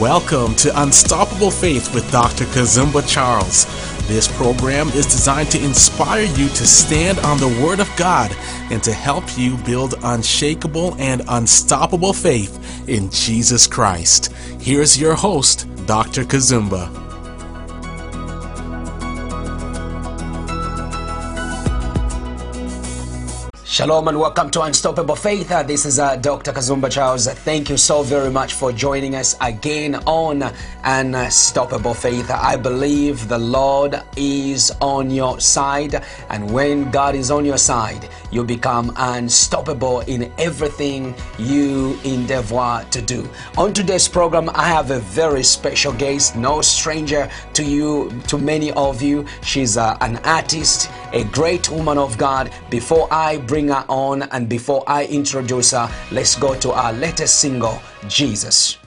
Welcome to Unstoppable Faith with Dr. Kazumba Charles. This program is designed to inspire you to stand on the Word of God and to help you build unshakable and unstoppable faith in Jesus Christ. Here's your host, Dr. Kazumba. Shalom and welcome to Unstoppable Faith. Uh, this is uh, Dr. Kazumba Charles. Thank you so very much for joining us again on Unstoppable Faith. I believe the Lord is on your side, and when God is on your side, you become unstoppable in everything you endeavor to do. On today's program, I have a very special guest, no stranger to you, to many of you. She's uh, an artist, a great woman of God. Before I bring her on and before I introduce her, let's go to our latest single, Jesus.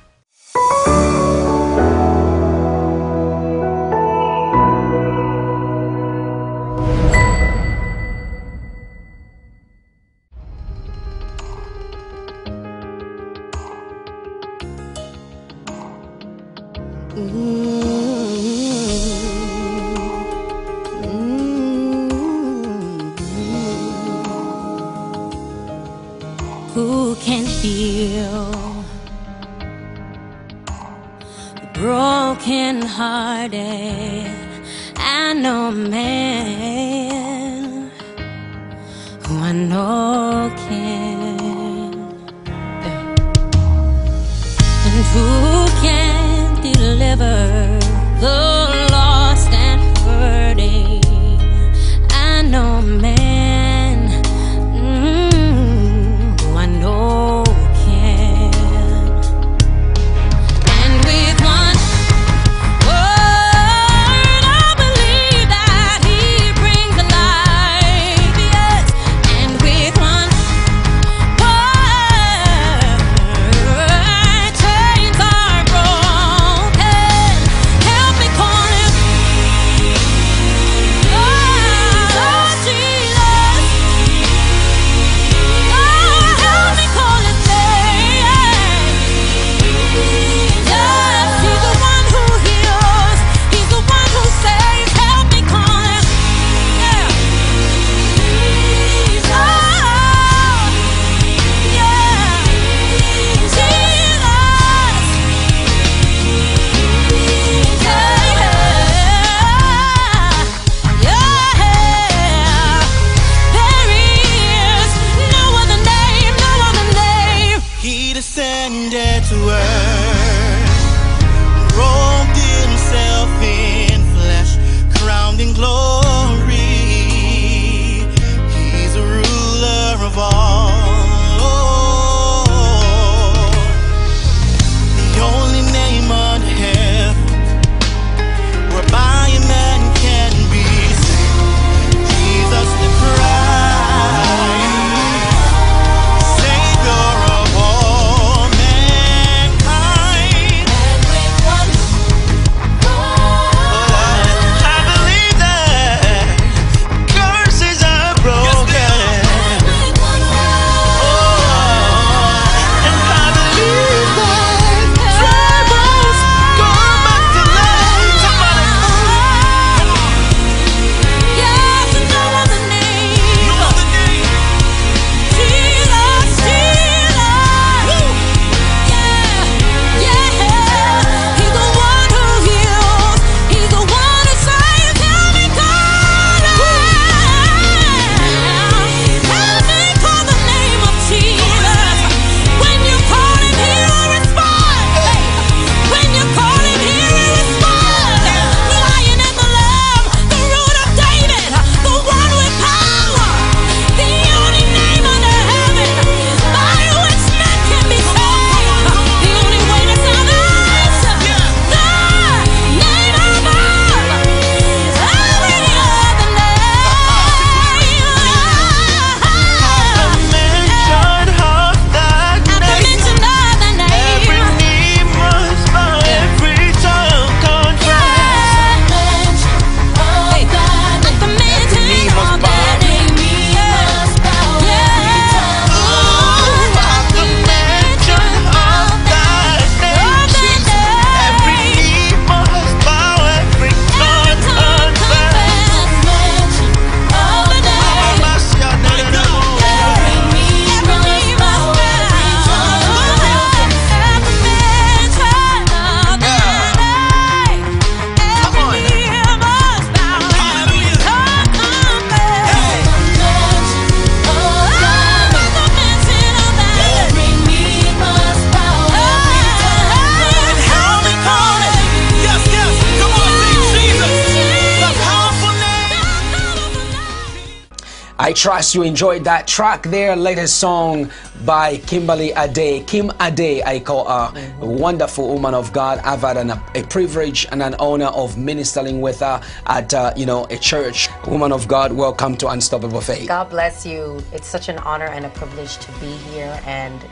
Trust you enjoyed that track there. Latest song by Kimberly Ade. Kim Ade, I call her a wonderful woman of God. I've had an, a privilege and an honor of ministering with her at uh, you know a church. Woman of God, welcome to Unstoppable Faith. God bless you. It's such an honor and a privilege to be here. And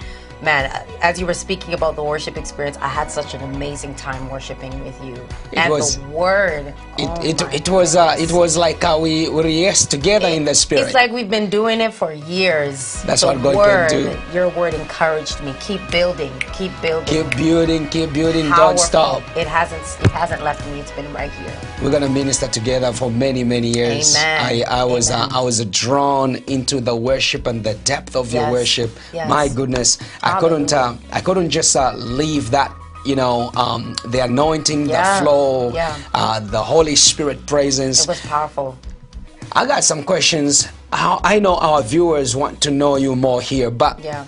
man, as you were speaking about the worship experience, I had such an amazing time worshiping with you. It and was- the word. It, oh it, it was uh, it was like uh, we were yes together in the spirit. It's like we've been doing it for years. That's the what God can do. Your word encouraged me. Keep building. Keep building. keep building, keep building, don't stop. It hasn't. It hasn't left me. It's been right here. We're gonna minister together for many, many years. Amen. I, I was uh, I was drawn into the worship and the depth of your worship. Yes. My goodness, I couldn't uh, I couldn't just uh, leave that. You know, um, the anointing, Yeah. the flow, Yeah. uh, the Holy Spirit presence. It was powerful. I got some questions. How I know our viewers want to know you more here, but Yeah.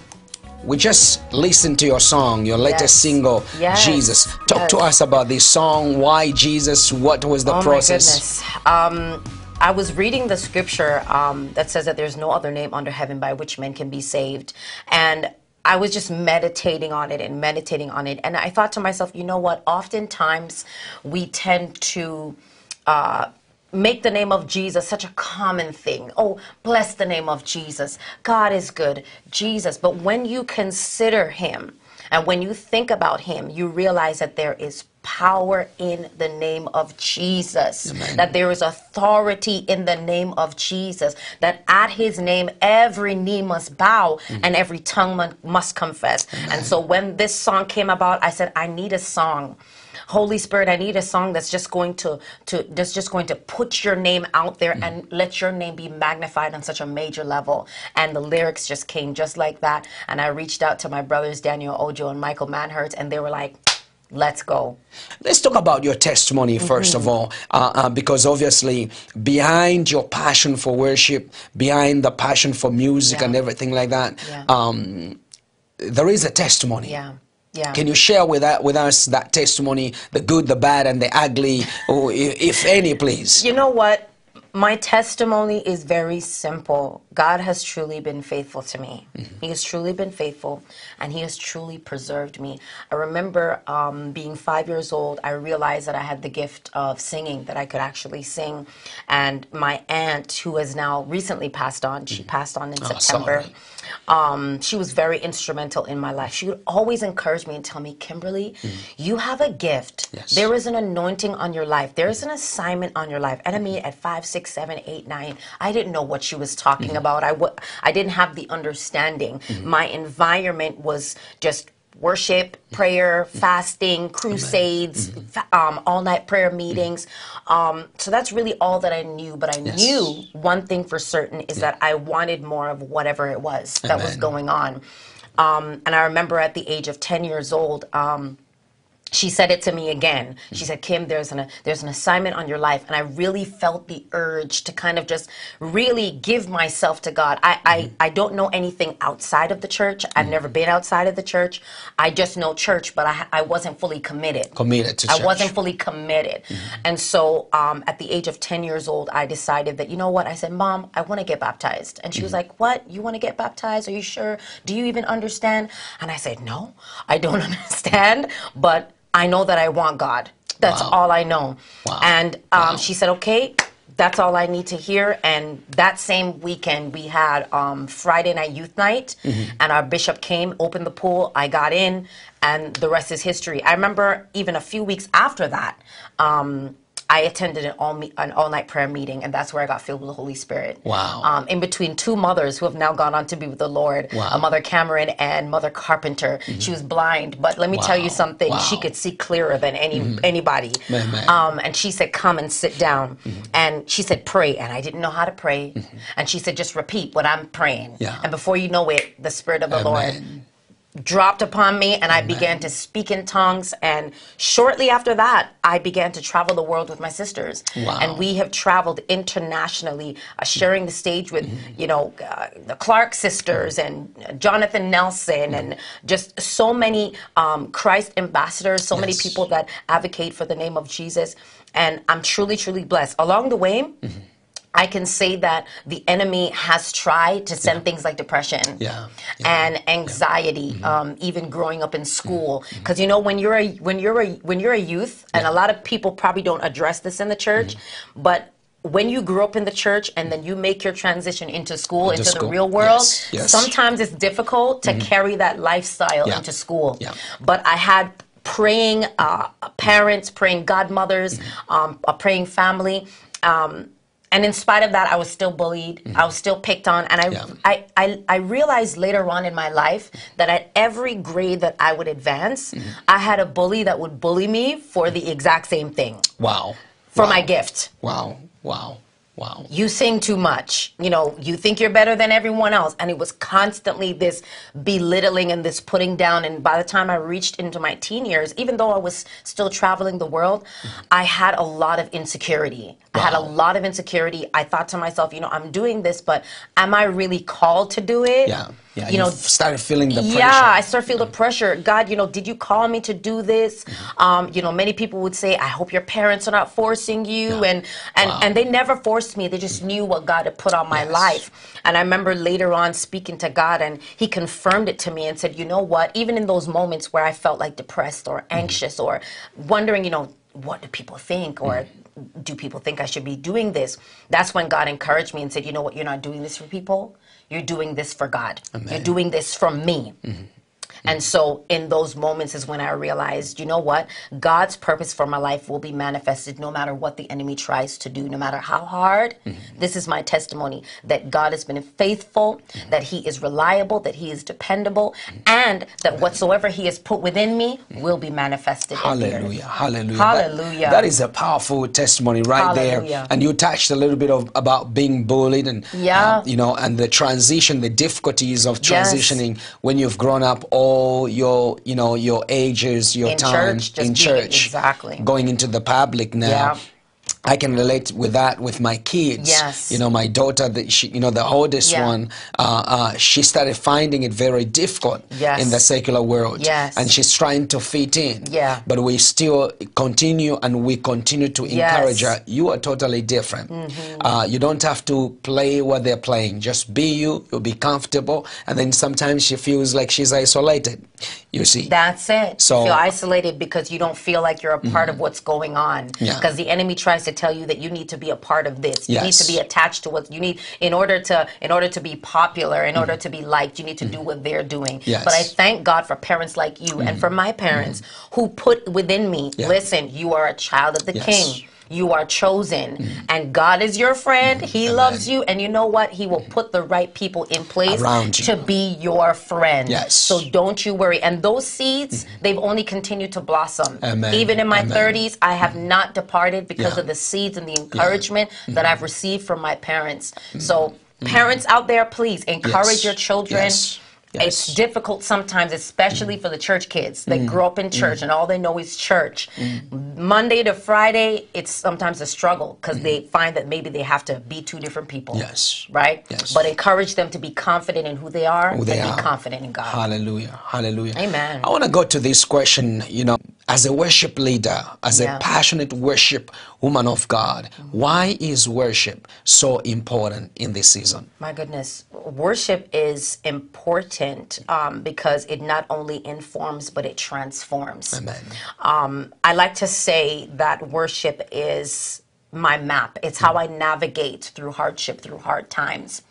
we just listened to your song, your latest Yes. single, Yes. Jesus. Talk to us about this song. Why Jesus? What was the oh process? my goodness. Um, I was reading the scripture um, that says that there's no other name under heaven by which men can be saved, and I was just meditating on it and meditating on it, and I thought to myself, you know what? Oftentimes, we tend to. Uh, Make the name of Jesus such a common thing. Oh, bless the name of Jesus. God is good. Jesus. But when you consider him, and when you think about him, you realize that there is power in the name of Jesus, that there is authority in the name of Jesus, that at his name every knee must bow mm. and every tongue must confess. And so when this song came about, I said, I need a song. Holy Spirit, I need a song that's just going to, to that's just going to put your name out there and let your name be magnified on such a major level. And the lyrics just came just like that. And I reached out to my brothers Daniel Ojo and Michael Manhurst, and they were like, "Let's go." Let's talk about your testimony 1st of all, uh, uh, because obviously, behind your passion for worship, behind the passion for music Yeah. and everything like that, Yeah. um, there is a testimony. Yeah, yeah. Can you share with, that, with us that testimony, the good, the bad, and the ugly, or if any, please? You know what? My testimony is very simple. God has truly been faithful to me. Mm-hmm. He has truly been faithful, and He has truly preserved me. I remember um, being five years old, I realized that I had the gift of singing, that I could actually sing. And my aunt, who has now recently passed on, she mm-hmm. passed on in Oh, September. Um, she was very instrumental in my life. She would always encourage me and tell me, Kimberly, mm-hmm. you have a gift. Yes. There is an anointing on your life. There is an assignment on your life. And I mean, at five, six, seven, eight, nine, I didn't know what she was talking about. I w- I didn't have the understanding. My environment was just worship, prayer, fasting, crusades, fa- um, all night prayer meetings. Um, so that's really all that I knew. But I knew one thing for certain is that I wanted more of whatever it was that was Amen. going on. Um, and I remember at the age of 10 years old, um, she said it to me again. She said, "Kim, there's an there's an assignment on your life," and I really felt the urge to kind of just really give myself to God. I I, mm-hmm. I don't know anything outside of the church. I've mm-hmm. never been outside of the church. I just know church, but I I wasn't fully committed. Committed to church. I wasn't fully committed, mm-hmm. and so um, at the age of ten years old, I decided that you know what? I said, "Mom, I want to get baptized," and she was like, "What? You want to get baptized? Are you sure? Do you even understand?" And I said, "No, I don't understand, but." I know that I want God. That's Wow. all I know. Wow. And um, Wow. she said, okay, that's all I need to hear. And that same weekend, we had um, Friday night youth night, Mm-hmm. and our bishop came, opened the pool. I got in, and the rest is history. I remember even a few weeks after that, um, I attended an all me- an all night prayer meeting, and that's where I got filled with the Holy Spirit. Wow. Um, in between two mothers who have now gone on to be with the Lord, Wow. a mother Cameron and mother Carpenter. She was blind, but let me tell you Wow. something. She could see clearer than any anybody. Amen. Um, and she said, "Come and sit down." And she said, "Pray." And I didn't know how to pray. And she said, "Just repeat what I'm praying." Yeah. And before you know it, the Spirit of the Lord Amen. Dropped upon me and I began to speak in tongues. And shortly after that, I began to travel the world with my sisters. Wow. And we have traveled internationally, uh, sharing the stage with, you know, uh, the Clark sisters and Jonathan Nelson and just so many um, Christ ambassadors, so many people that advocate for the name of Jesus. And I'm truly, truly blessed. Along the way, I can say that the enemy has tried to send things like depression Yeah, and anxiety, um, even growing up in school. Because you know, when you're a when you're a when you're a youth, and a lot of people probably don't address this in the church, but when you grew up in the church and then you make your transition into school, Into into, school, the real world, yes, yes. sometimes it's difficult to carry that lifestyle Yeah. into school. Yeah. But I had praying uh, parents, praying godmothers, Mm-hmm. um, a praying family. Um, and in spite of that, I was still bullied. I was still picked on. And I, Mm-hmm. Yeah. I, I, I realized later on in my life that at every grade that I would advance, Mm-hmm. I had a bully that would bully me for the exact same thing, Wow. for wow. my gift. Wow. Wow. Wow. You sing too much. You know, you think you're better than everyone else. And it was constantly this belittling and this putting down. And by the time I reached into my teen years, even though I was still traveling the world, I had a lot of insecurity. I had a lot of insecurity. I thought to myself, you know, I'm doing this, but am I really called to do it? Yeah. Yeah. You know, started feeling the pressure. yeah, I start feel the pressure. God, you know, did you call me to do this? Mm-hmm. Um, you know, many people would say, I hope your parents are not forcing you, Yeah. and and Wow. and they never forced me. They just knew what God had put on my Yes. life. And I remember later on speaking to God, and He confirmed it to me and said, you know what? Even in those moments where I felt like depressed or Mm-hmm. anxious or wondering, you know, what do people think or Mm-hmm. do people think I should be doing this? That's when God encouraged me and said, you know what? You're not doing this for people. You're doing this for God. You're doing this from me. Mm-hmm. And so, in those moments, is when I realized, you know what? God's purpose for my life will be manifested no matter what the enemy tries to do, no matter how hard. Mm-hmm. This is my testimony that God has been faithful, mm-hmm. that He is reliable, that He is dependable, mm-hmm. and that whatsoever He has put within me will be manifested. in the earth. Hallelujah. Hallelujah. Hallelujah. That- that is a powerful testimony right there. And you touched a little bit of about being bullied and Yeah. um, you know, and the transition, the difficulties of Yes. transitioning when you've grown up all your, you know, your ages, your In time church, in being- church. exactly. Going into the public now. Yeah. I can relate with that with my kids. Yes. You know, my daughter, the, she, you know, the oldest Yeah. one, uh, uh, she started finding it very difficult Yes. in the secular world. Yes. And she's trying to fit in. Yeah. But we still continue and we continue to Yes. Mm-hmm. encourage her. You are totally different. Uh, you don't have to play what they're playing. Just be you. You'll be comfortable. And then sometimes she feels like she's isolated. You see. That's it. So- Mm-hmm. feel isolated because you don't feel like you're a part of what's going on. Yeah. Because the enemy tries to tell you that you need to be a part of this. You need to be attached to what you need in order to in order to be popular, in order mm-hmm. to be liked. You need to do mm-hmm. what they're doing. Mm-hmm. Yes. But I thank God for parents like you and for mm-hmm. my parents who put within me, Yeah. listen, you are a child of the Yes. King. You are chosen, mm. and God is your friend. He loves you, and you know what? He will put the right people in place Around you. to be your friend. Yes. So don't you worry. And those seeds, mm-hmm. they've only continued to blossom. Amen. Even in my Amen. 30s, I have mm-hmm. not departed because Yeah. of the seeds and the encouragement mm-hmm. that I've received from my parents. So, parents out there, please encourage Yes. your children. Yes. Yes. It's difficult sometimes, especially for the church kids that mm. grow up in mm. church and all they know is church. Mm. Monday to Friday, it's sometimes a struggle because they find that maybe they have to be two different people. Yes. Right? Yes. But encourage them to be confident in who they are Who they and are. be confident in God. Hallelujah. Hallelujah. Amen. I want to go to this question, you know, as a worship leader, as Yeah. a passionate worship woman of God, why is worship so important in this season? My goodness, worship is important um, because it not only informs but it transforms. Amen. Um, I like to say that worship is my map. It's how I navigate through hardship, through hard times.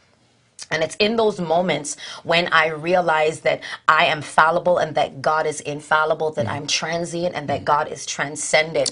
And it's in those moments when I realize that I am fallible and that God is infallible, that mm-hmm. I'm transient and that God is transcendent.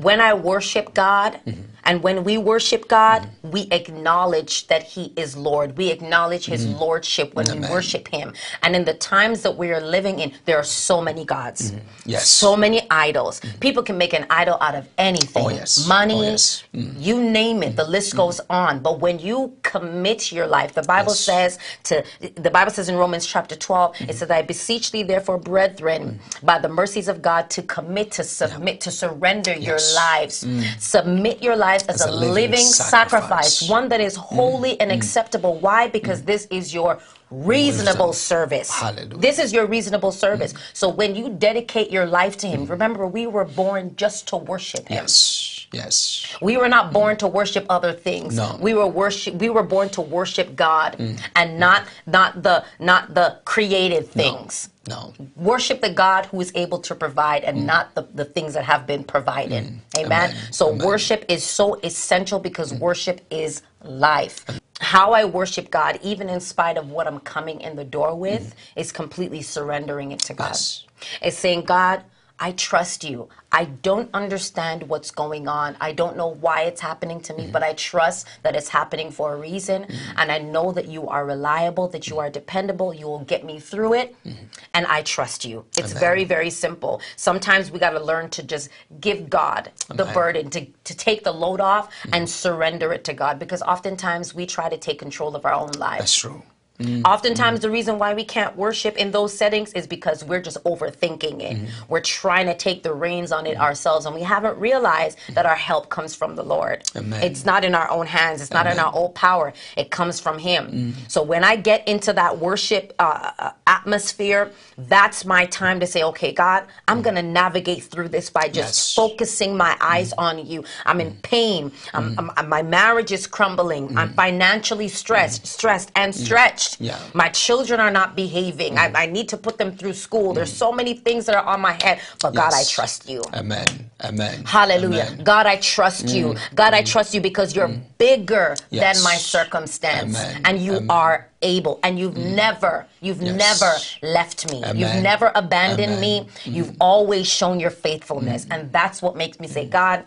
When I worship God mm-hmm. And when we worship God, we acknowledge that He is Lord. We acknowledge His mm-hmm. Lordship when we worship Him. And in the times that we are living in, there are so many gods, mm-hmm. Yes. so many idols. Mm-hmm. People can make an idol out of anything. Oh, yes. money, Oh, yes. you name it the list goes on. But when you commit your life the bible says to the bible says in romans chapter 12 it says i beseech thee therefore brethren by the mercies of god to commit to submit to surrender your lives. Mm. Submit your lives as, As a, a living living sacrifice. sacrifice. one that is mm. holy and mm. acceptable. Why? Mm. Because this is your reasonable service. Hallelujah. this is your reasonable service. So when you dedicate your life to him remember we were born just to worship him. Yes. Yes. We were not born to worship other things. No. Mm. We were worship we were born to worship God mm. and not not the not the created things. No. Worship the God who is able to provide and mm. not the, the things that have been provided. Mm. Amen. Amen. So Amen. worship is so essential because worship is life. How I worship God, even in spite of what I'm coming in the door with, is completely surrendering it to God. Yes. It's saying, God, I trust you. I don't understand what's going on. I don't know why it's happening to me, mm-hmm. but I trust that it's happening for a reason. Mm-hmm. And I know that you are reliable, that you are dependable. You will get me through it. Mm-hmm. And I trust you. It's very, very simple. Sometimes we got to learn to just give God the Amen. burden, to, to take the load off and surrender it to God. Because oftentimes we try to take control of our own lives. That's true. Mm-hmm. Oftentimes, mm-hmm. the reason why we can't worship in those settings is because we're just overthinking it. Mm-hmm. We're trying to take the reins on it mm-hmm. ourselves, and we haven't realized that our help comes from the Lord. Amen. It's not in our own hands, it's not in our own power, it comes from Him. Mm. So, when I get into that worship uh, uh, atmosphere, that's my time to say, okay, God, I'm going to navigate through this by just. Yes. focusing my eyes on you. I'm in pain. I'm, I'm- my marriage is crumbling. I'm financially stressed, stressed and stretched. Yeah. My children are not behaving. I, mm. I need to put them through school. There's mm. so many things that are on my head. But God, I trust you. Amen. Amen. Hallelujah. Amen. God, I trust you. Mm. God, I trust you because you're bigger Yes. than my circumstance. Amen. And you Amen. are able. And you've never, you've Yes. never left me. You've never abandoned Amen. me. You've always shown your faithfulness. And that's what makes me say, God,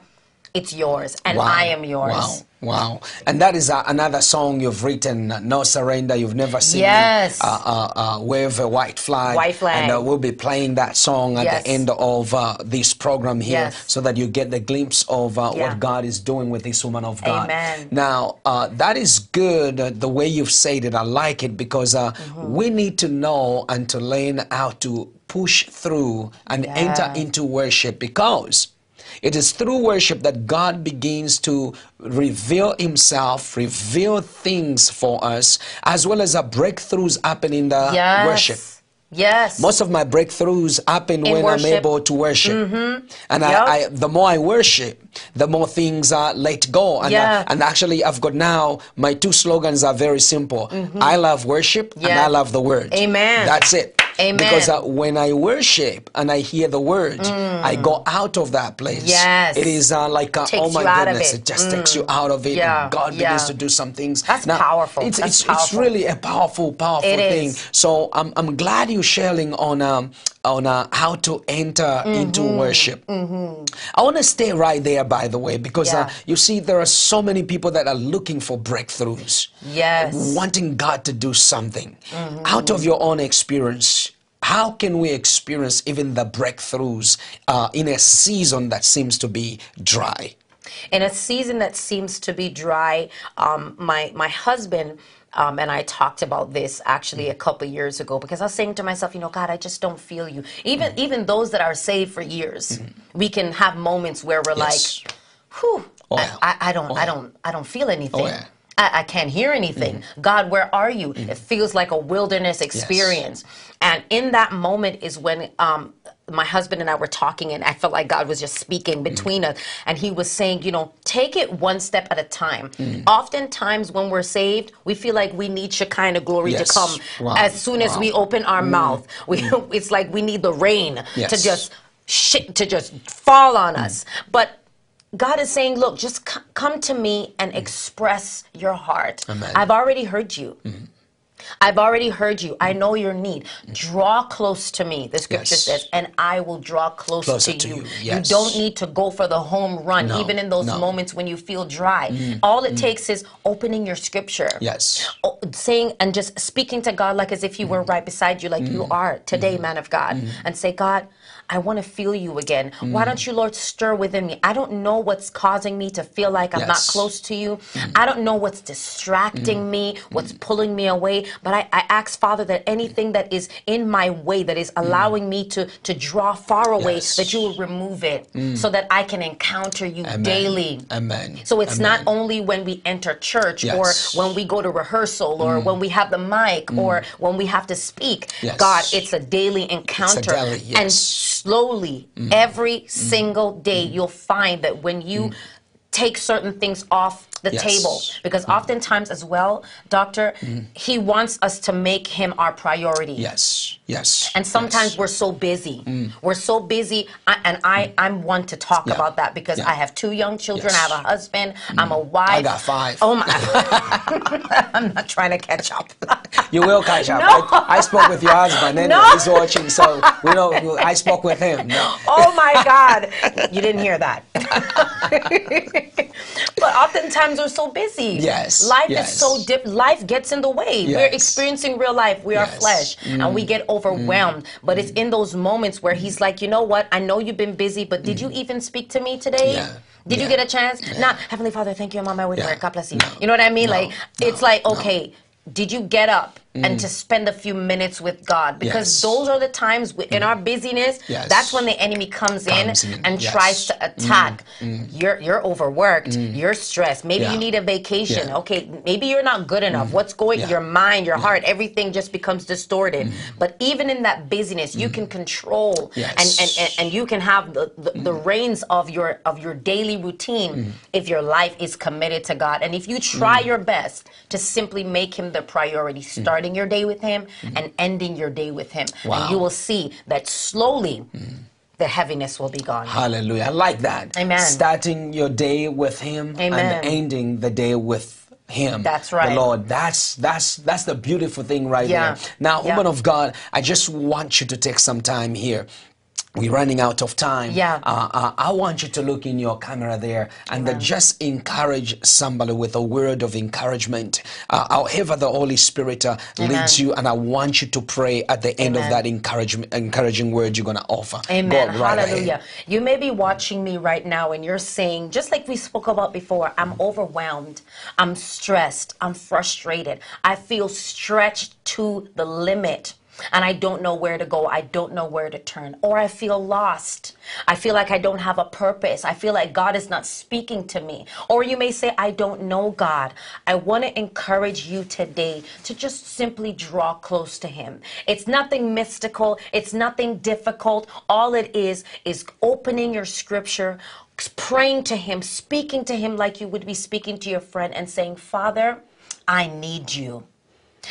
it's yours. And Wow. I am yours. Wow. Wow. And that is uh, another song you've written, No Surrender. You've never seen Yes. me uh, uh, uh, wave a white flag. White flag. And uh, we'll be playing that song at Yes. the end of uh, this program here Yes. so that you get the glimpse of uh, Yeah. what God is doing with this woman of God. Amen. Now, uh, that is good uh, the way you've said it. I like it because uh, Mm-hmm. we need to know and to learn how to push through and enter into worship because it is through worship that God begins to reveal Himself, reveal things for us, as well as our breakthroughs happen in the Yes. worship. Yes. Most of my breakthroughs happen In when worship. I'm able to worship. And Yup. I, I, the more I worship, the more things are let go. And, Yeah. uh, and actually, I've got now, my two slogans are very simple I love worship and Mm-hmm. I love the word. Amen. That's it. Amen. Because uh, when I worship and I hear the word, I go out of that place. Mm. Yes. It is uh, like, uh, oh my you out of goodness, it. it, just takes you out of it. Yeah, And God yeah. begins to do some things. That's powerful. It's, That's it's, it's really a powerful, powerful It thing. is. So I'm, I'm glad you're sharing on um, on uh, how to enter into Mm-hmm. worship. I want to stay right there, by the way, because uh, you see, there are so many people that are looking for breakthroughs, Yes. Wanting God to do something. Out of your own experience, how can we experience even the breakthroughs uh, in a season that seems to be dry? in a season that seems to be dry um, my my husband um, and I talked about this actually a couple years ago because I was saying to myself, you know, God, I just don't feel you. Even Mm-hmm. even those that are saved for years, we can have moments where we're Yes. like, whew, Oh, yeah. I, I don't, Oh, I don't, I don't feel anything. Oh, yeah. Mm-hmm. I, I can't hear anything. God, where are you? It feels like a wilderness experience. And in that moment is when um, my husband and I were talking, and I felt like God was just speaking between Mm-hmm. us. And He was saying, you know, take it one step at a time. Mm. Oftentimes, when we're saved, we feel like we need Shekinah glory Yes. to come Wow. as soon as Wow. Mm. we open our mouth. We, it's like we need the rain to Yes. Mm. just shit to just fall on us. But God is saying, look, just c- come to me and mm. express your heart. Amen. I've already heard you. Mm-hmm. I've already heard you. I mm. know your need. Mm. Draw close to me, the scripture Yes. says, and I will draw close Closer to to you. you, yes. don't need to go for the home run, No, even in those no. Mm. moments when you feel dry. All it takes is opening your scripture. Yes. Saying and just speaking to God like as if He were Mm. right beside you, like you are today, mm-hmm. man of God, and say, God, I want to feel you again. Mm. Why don't you, Lord, stir within me? I don't know what's causing me to feel like I'm not Yes. Mm. close to you. I don't know what's distracting me, what's pulling me away. But I, I ask, Father, that anything that is in my way that is allowing me to, to draw far away, Mm. Yes. Mm. that you will remove it so that I can encounter you Amen. daily. Amen. So it's Amen. not only when we enter church Yes. Mm. or when we go to rehearsal or when we have the mic or when we have to speak. Yes. God, it's a daily encounter. daily, And slowly, mm-hmm. every mm-hmm. single day, mm-hmm. you'll find that when you take certain things off the Yes. Table because oftentimes as well doctor he wants us to make him our priority. Yes. Yes. and sometimes yes. we're so busy. Mm. We're so busy, I, and I, mm. I'm one to talk Yeah. about that because Yeah. I have two young children. Yes. I have a husband. Mm. I'm a wife. I got five. Oh my! I'm not trying to catch up. You will catch up. No. I, I spoke with your husband and No. he's watching, so we know. I spoke with him. No. oh my God! You didn't hear that. but oftentimes we're so busy. Yes, Life yes. is so dip. Life gets in the way. We're experiencing real life. We are. Mm. flesh, and we get overwhelmed. But it's in those moments where He's like, you know what? I know you've been busy, but did you even speak to me today? Mm. Yeah. Did you get a chance? Not Heavenly Father, thank you. I'm on my way to work. God bless you. No. You know what I mean? No. Like it's No. like No. okay. Did you get up and mm. to spend a few minutes with God? Because Yes. those are the times w- in mm. our busyness. Yes. That's when the enemy comes in Comes in, and yes. tries to mm. attack. You're you're overworked. You're stressed. Maybe Yeah. you need a vacation. Yeah. Okay, maybe you're not good enough. What's going? Yeah. Your mind, your heart, everything just becomes distorted. But even in that busyness, you can control Yes. and, and, and and you can have the, the, the reins of your of your daily routine if your life is committed to God and if you try your best to simply make Him the priority, starting your day with Him mm-hmm. and ending your day with Him, Wow. and you will see that slowly the heaviness will be gone. Hallelujah. I like that. Amen. Starting your day with Him Amen. and ending the day with Him. That's right. The Lord. That's that's that's the beautiful thing right Yeah. there. Now, Yeah. woman of God, I just want you to take some time here. We're running out of time. Yeah. Uh, uh, I want you to look in your camera there and uh, just encourage somebody with a word of encouragement. Uh, however, the Holy Spirit uh, leads you, and I want you to pray at the end of that encouragement, encouraging word you're going to offer. Amen. Go right ahead. Hallelujah. You may be watching me right now and you're saying, just like we spoke about before, I'm overwhelmed. I'm stressed. I'm frustrated. I feel stretched to the limit. And I don't know where to go. I don't know where to turn. Or I feel lost. I feel like I don't have a purpose. I feel like God is not speaking to me. Or you may say, I don't know God. I want to encourage you today to just simply draw close to Him. It's nothing mystical, it's nothing difficult. All it is is opening your scripture, praying to Him, speaking to Him like you would be speaking to your friend, and saying, Father, I need you.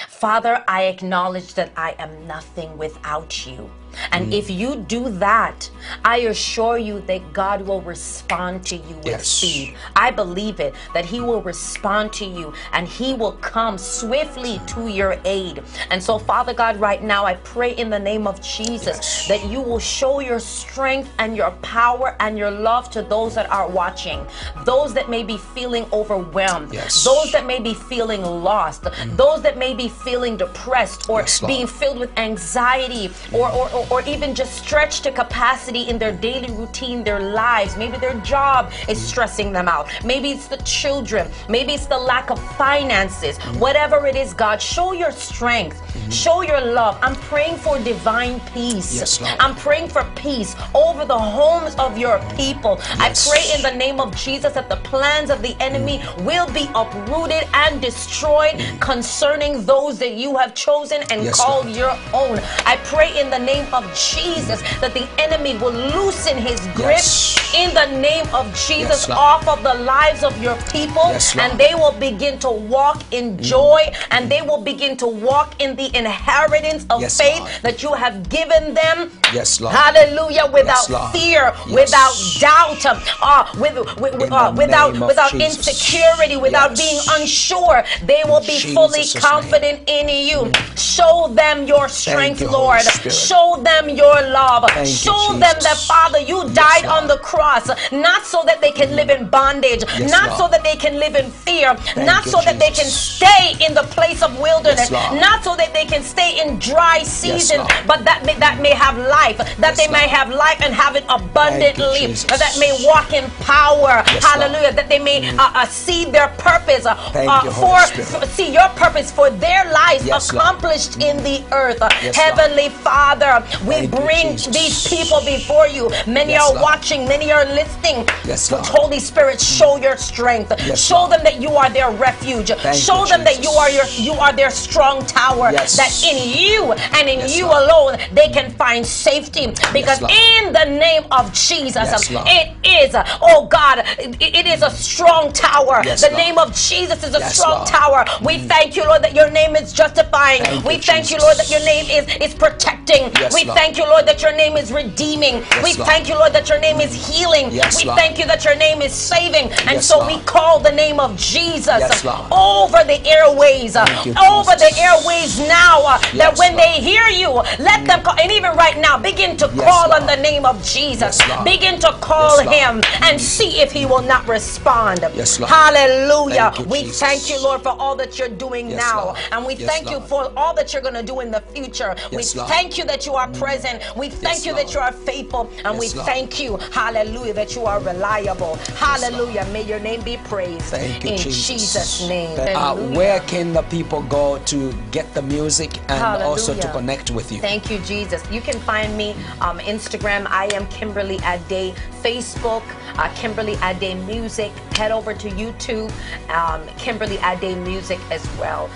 Father, I acknowledge that I am nothing without you. And Mm. if you do that, I assure you that God will respond to you with Yes. speed. I believe it, that He will respond to you and He will come swiftly to your aid. And so, Father God, right now, I pray in the name of Jesus Yes. that you will show your strength and your power and your love to those that are watching, those that may be feeling overwhelmed, Yes. those that may be feeling lost, those that may be feeling depressed or being filled with anxiety or, or, or, or even just stretch to capacity in their daily routine, their lives. Maybe their job is mm. stressing them out. Maybe it's the children. Maybe it's the lack of finances. Mm. Whatever it is, God, show your strength. Mm-hmm. Show your love. I'm praying for divine peace. Yes, Lord. I'm praying for peace over the homes of your people. Yes. I pray in the name of Jesus that the plans of the enemy mm. will be uprooted and destroyed concerning those that you have chosen and Yes, called Lord. your own. I pray in the name of Jesus that the enemy will loosen his grip Yes. in the name of Jesus Yes, off of the lives of your people Yes, and they will begin to walk in joy and they will begin to walk in the inheritance of faith Lord. that you have given them. Yes, Lord. Hallelujah. Without fear, without doubt, uh, with, with, In uh, without without Jesus. insecurity, without being unsure. They will be Jesus' fully name. confident in you. Show them your strength, you, Lord. Show them your love. Thank you, Show them that Father, you died Lord. on the cross, not so that they can live in bondage, Yes, not Lord. so that they can live in fear, not you, so that they can stay in the place of wilderness, Yes, not so that they can stay in dry seasons, Lord. but that may, that may have life, that Yes, they may have life and have it abundantly, Jesus. that may walk in power, Yes, hallelujah, that they may uh, uh, see their purpose uh, uh, you, for, Spirit. see your purpose for their lives Yes, accomplished in the earth. Yes. Heavenly Father, we Thank bring Jesus. these people before you. Many Yes, are Lord. watching, many are listening. Yes, Lord. Holy Spirit, mm. show your strength. Yes, show Lord. them that you are their refuge. Thank show you, them that you are your you are their strong tower. Yes. That in you and in you alone they can find safety because in the name of Jesus, it is, oh God, it, it is a strong tower. The name of Jesus is a strong tower. We mm. thank you, Lord, that your name is justifying. Thank we you, thank you, Lord, that your name is, is protecting. Yes, we Lord. thank you, Lord, that your name is redeeming. we Lord. thank you, Lord, that your name is healing. Yes, we Lord. thank you that your name is saving. And Yes, so we call the name of Jesus Yes, over the airways, you, over the airways now, uh, that when Lord. they hear you, let them call, and even right now, begin to Yes, call on the name of Jesus. Yes, begin to call Yes, him and see if he will not respond. Yes, Lord. Hallelujah. Thank you, we Jesus. thank you, Lord, for all that you're doing Yes, now. Lord. And we Yes, thank you for all that you're going to do in the future. we Lord. thank you that you are present. We thank Yes, you Lord. that you are faithful. And we Lord. thank you, hallelujah, that you are reliable. Hallelujah. May your name be praised. Thank you, in Jesus. Jesus' name. Uh, where can the people go to get the music and also to connect with you? Thank you, Jesus. You can find me um, Instagram. I am Kimberly Ade. Facebook, uh, Kimberly Ade Music. Head over to YouTube, um, Kimberly Ade Music as well.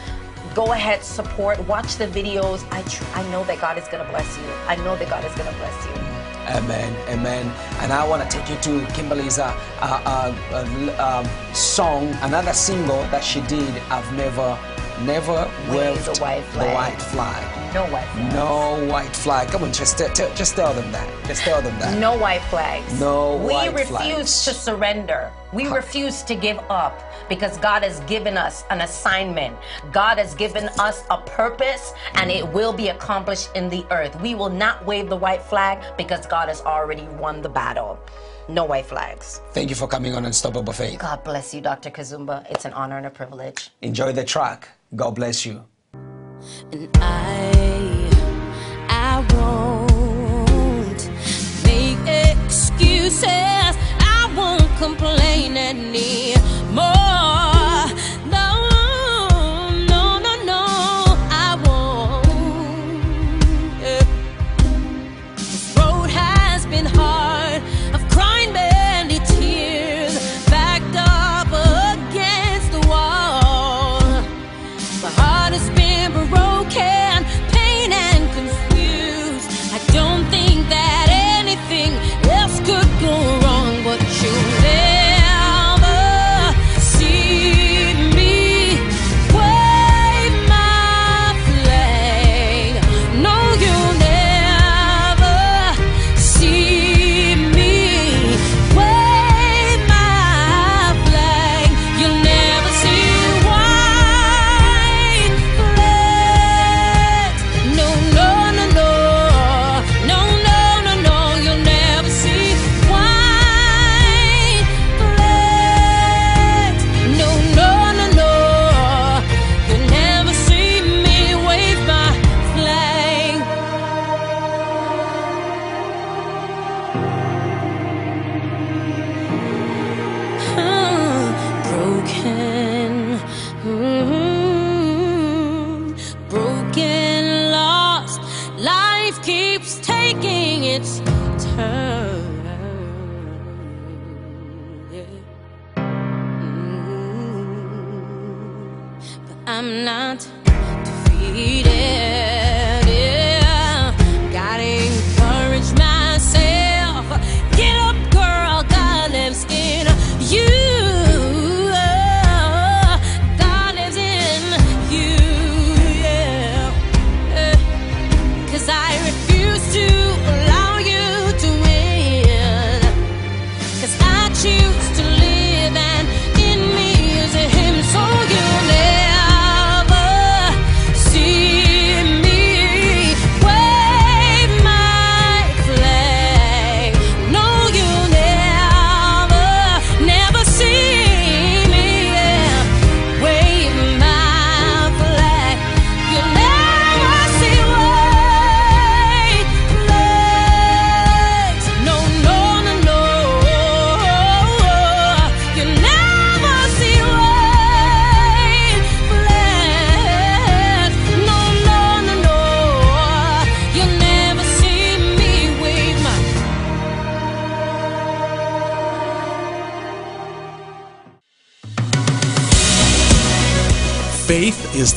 Go ahead, support, watch the videos. I I know that God is gonna bless you. I know that God is gonna bless you. Amen, amen. And I want to take you to Kimberly's uh, uh, uh, uh, um, song, another single that she did. I've never, never Waved waved the white flag. white flag. No white flags. No white flag. Come on, just just tell them that. Just tell them that. No white flags. No we white refuse to surrender. We refuse to give up because God has given us an assignment. God has given us a purpose and it will be accomplished in the earth. We will not wave the white flag because God has already won the battle. No white flags. Thank you for coming on Unstoppable Faith. God bless you, Dr. Kazumba. It's an honor and a privilege. Enjoy the track. God bless you. And I, I won't make excuses. I won't complain anymore.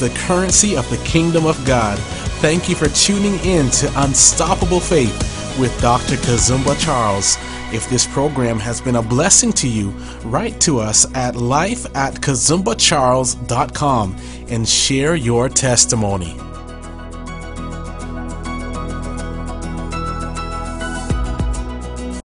The currency of the kingdom of God. Thank you for tuning in to Unstoppable Faith with Dr. Kazumba Charles. If this program has been a blessing to you, write to us at life at kazumbacharles.com and share your testimony.